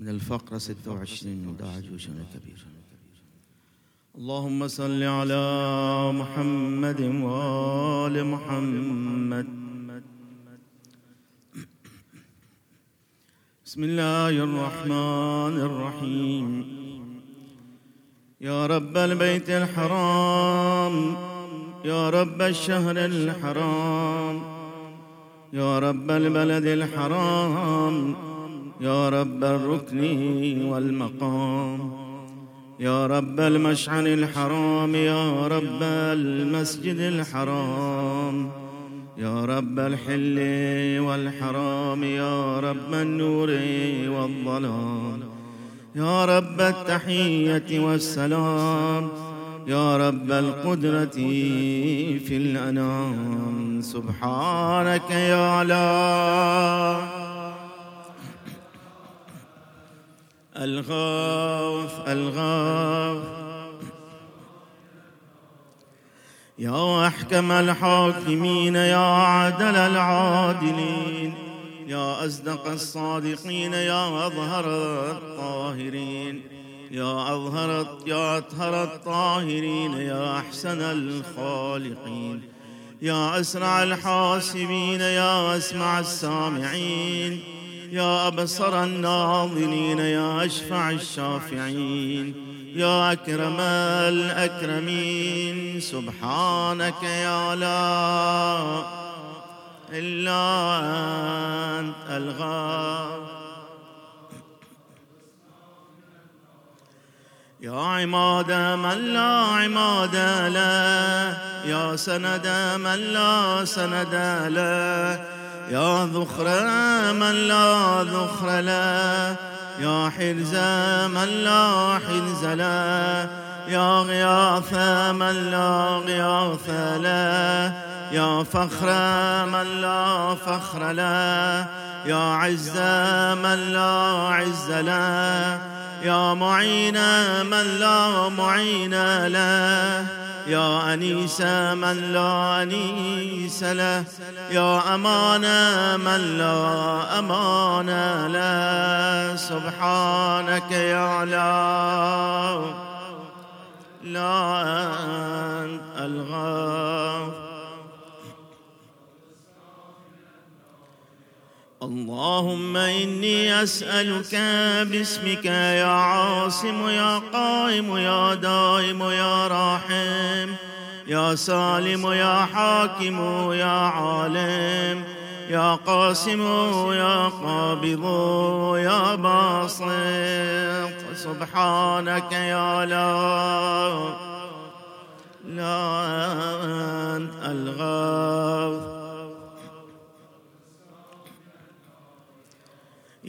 من الفقرة 26 من داعج وشن الكبير. اللهم صل على محمد وآل محمد. بسم الله الرحمن الرحيم. يا رب البيت الحرام يا رب الشهر الحرام يا رب البلد الحرام يا رب الركن والمقام يا رب المشعر الحرام يا رب المسجد الحرام يا رب الحل والحرام يا رب النور والظلام يا رب التحية والسلام يا رب القدرة في الأنام سبحانك يا لا الغوث الغوث. يا أحكم الحاكمين يا عدل العادلين. يا أصدق الصادقين يا أظهر الطاهرين. يا أظهر يا أطهر الطاهرين يا أحسن الخالقين. يا أسرع الحاسبين يا أسمع السامعين. يا أبصر الناظرين يا أشفع الشافعين يا أكرم الأكرمين. سبحانك يا لا إلا أنت الغاب يا عماد من لا عماد له يا سند من لا سند له. يا ذخر من لا ذخر له يا حرز من لا حرز له يا غياث من لا غياث له يا فخر من لا فخر له يا عز من لا عز له يا معين من لا معين له يا أنيس من لا أنيس له يا أمان من لا أمان له. سبحانك يا لا لا أنت الغاف اللهم إني أسألك باسمك يا عاصم يا قائم يا دائم يا راحم يا سالم يا حاكم يا عالم يا قاسم يا قابض يا باسط سبحانك يا لا لا أنت الغاث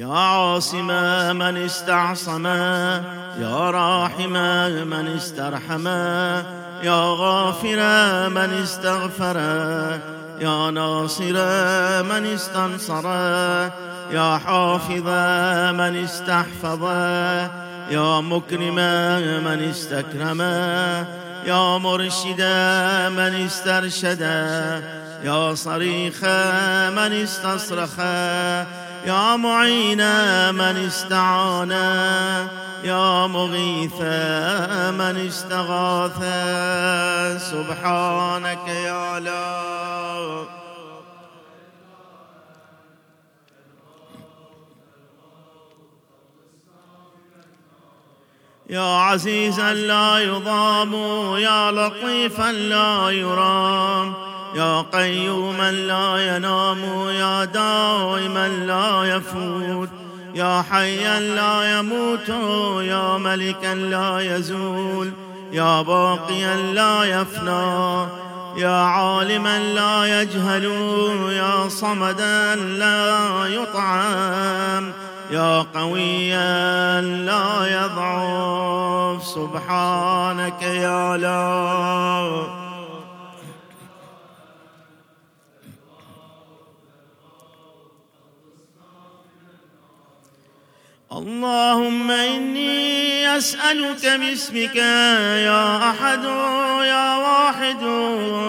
يا عاصم من استعصم يا راحم من استرحم يا غافر من استغفر يا ناصر من استنصر يا حافظ من استحفظ يا مكرم من استكرم يا مرشد من استرشد يا صريخ من استصرخ يا معين من استعان يا مغيث من استغاث. سبحانك يا لا. يا عزيزا لا يضام يا لطيفا لا يرام. يا قيوما لا ينام يا دائما لا يفوت يا حيا لا يموت يا ملكا لا يزول يا باقيا لا يفنى يا عالما لا يجهل يا صمدا لا يطعم يا قويا لا يضعف سبحانك يا لا اللهم إني أسألك باسمك يا أحد يا واحد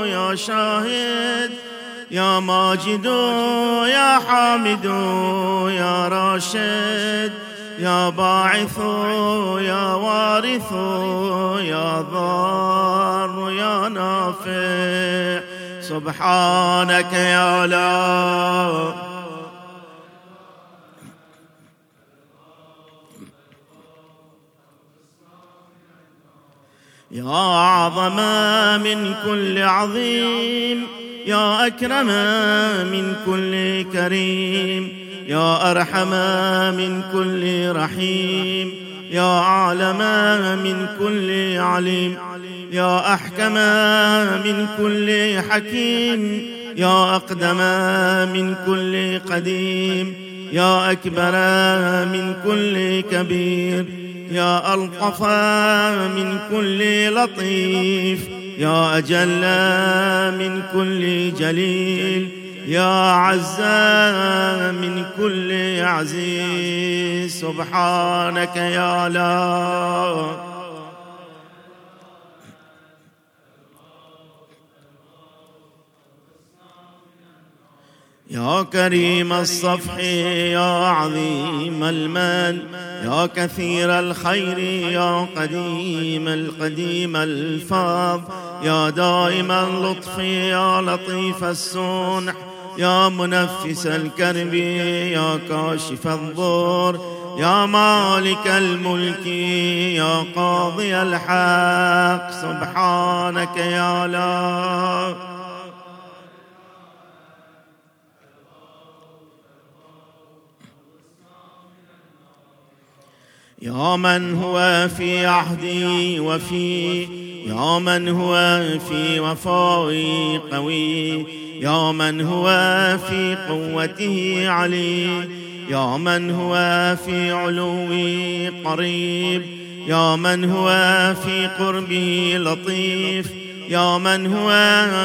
يا شاهد يا ماجد يا حامد يا راشد يا باعث يا وارث يا ضار يا نافع. سبحانك يا لا يا أعظم من كل عظيم يا أكرم من كل كريم يا أرحم من كل رحيم يا أعلم من كل عليم يا أحكم من كل حكيم يا أقدم من كل قديم يا أكبر من كل كبير. يا ألطف من كل لطيف يا أجل من كل جليل يا عز من كل عزيز سبحانك يا لا يا كريم الصفح يا عظيم المال يا كثير الخير يا قديم القديم الفاض يا دائم اللطف يا لطيف الصنع يا منفس الكرب يا كاشف الضر يا مالك الملك يا قاضي الحق سبحانك يا لا يا من هو في عهدي وفي يا من هو في وفائي قوي. يا من هو في قوته علي. يا من هو في علوي قريب. يا من هو في قربه لطيف. يا من هو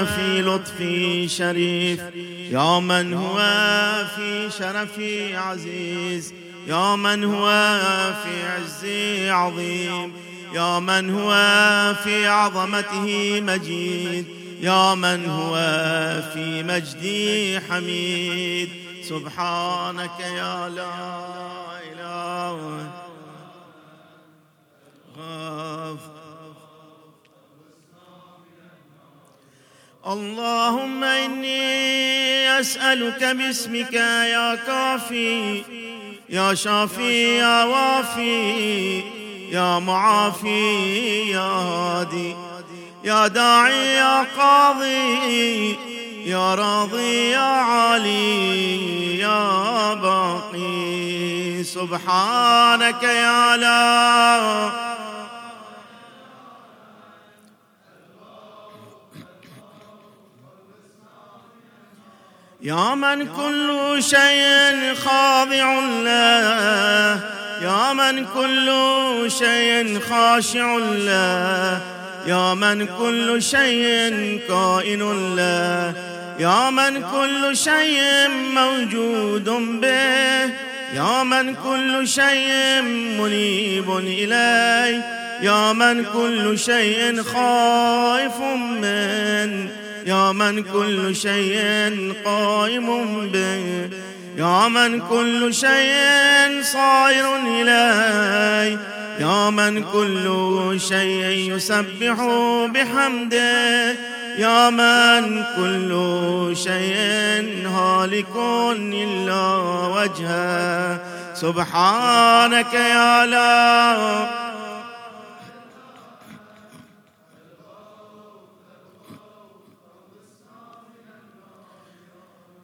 في لطفي شريف؟ يا من هو في شرفي عزيز؟ يا من هو في عزي عظيم؟ يا من هو في عظمته مجيد؟ يا من هو في مجدي حميد؟ سبحانك يا لا إله اللهم إني أسألك باسمك يا كافي يا شافي يا وافي يا معافي يا هادي يا داعي يا قاضي يا راضي يا عالي يا باقي. سبحانك يا لا يا من كل شيء خاضع له يا من كل شيء خاشع له يا من كل شيء كائن له يا من كل شيء موجود به. يا من كل شيء منيب إليه. يا من كل شيء خائف منه يا من كل شيء قائم به يا من كل شيء صائر إليه يا من كل شيء يسبح بحمده يا من كل شيء هالك إلا وجهه سبحانك يا لا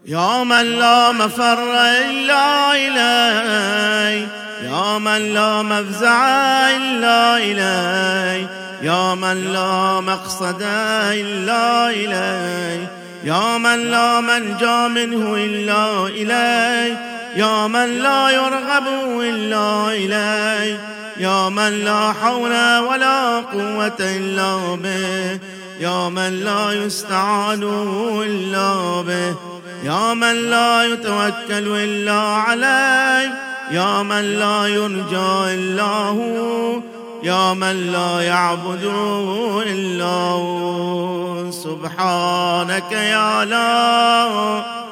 يا من لا مفر إلا إلي يا من لا مفزع إلا إلي يا من لا مقصد إلا إلي يا من لا منجى منه إلا إلي يا من لا يرغب إلا إلي يا من لا حول ولا قوة إلا به. يا من لا يستعان إلا به. يا من لا يتوكل إلا عليه يا من لا يرجى إلا هو يا من لا يعبد إلا هو. سبحانك يا لا.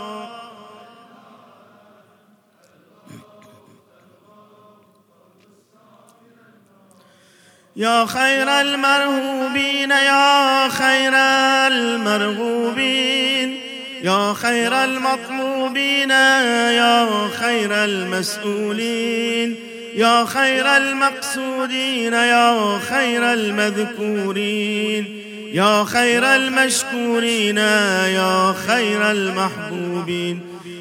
يا خير المرهوبين يا خير المرغوبين. يا خير المطلوبين يا خير المسؤولين يا خير المقصودين يا خير المذكورين يا خير المشكورين يا خير المحبوبين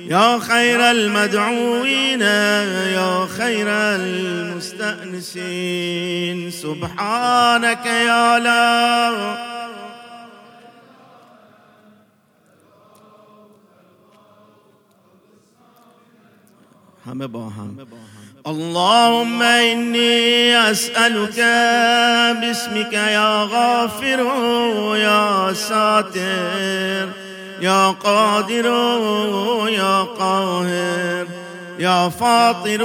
يا خير المدعوين يا خير المستأنسين. سبحانك يا لا همه با هم. اللهم إني أسألك باسمك يا غافر يا ساتر يا قادر يا قاهر يا فاطر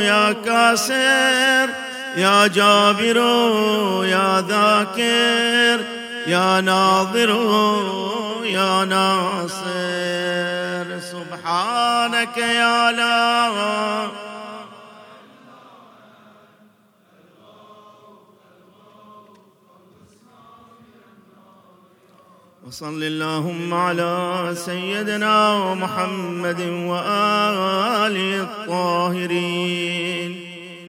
يا كاسر يا جابر يا ذاكر يا ناظر يا ناصر سبحانك يا لا. وصل اللهم على سيدنا محمد وآله الطاهرين.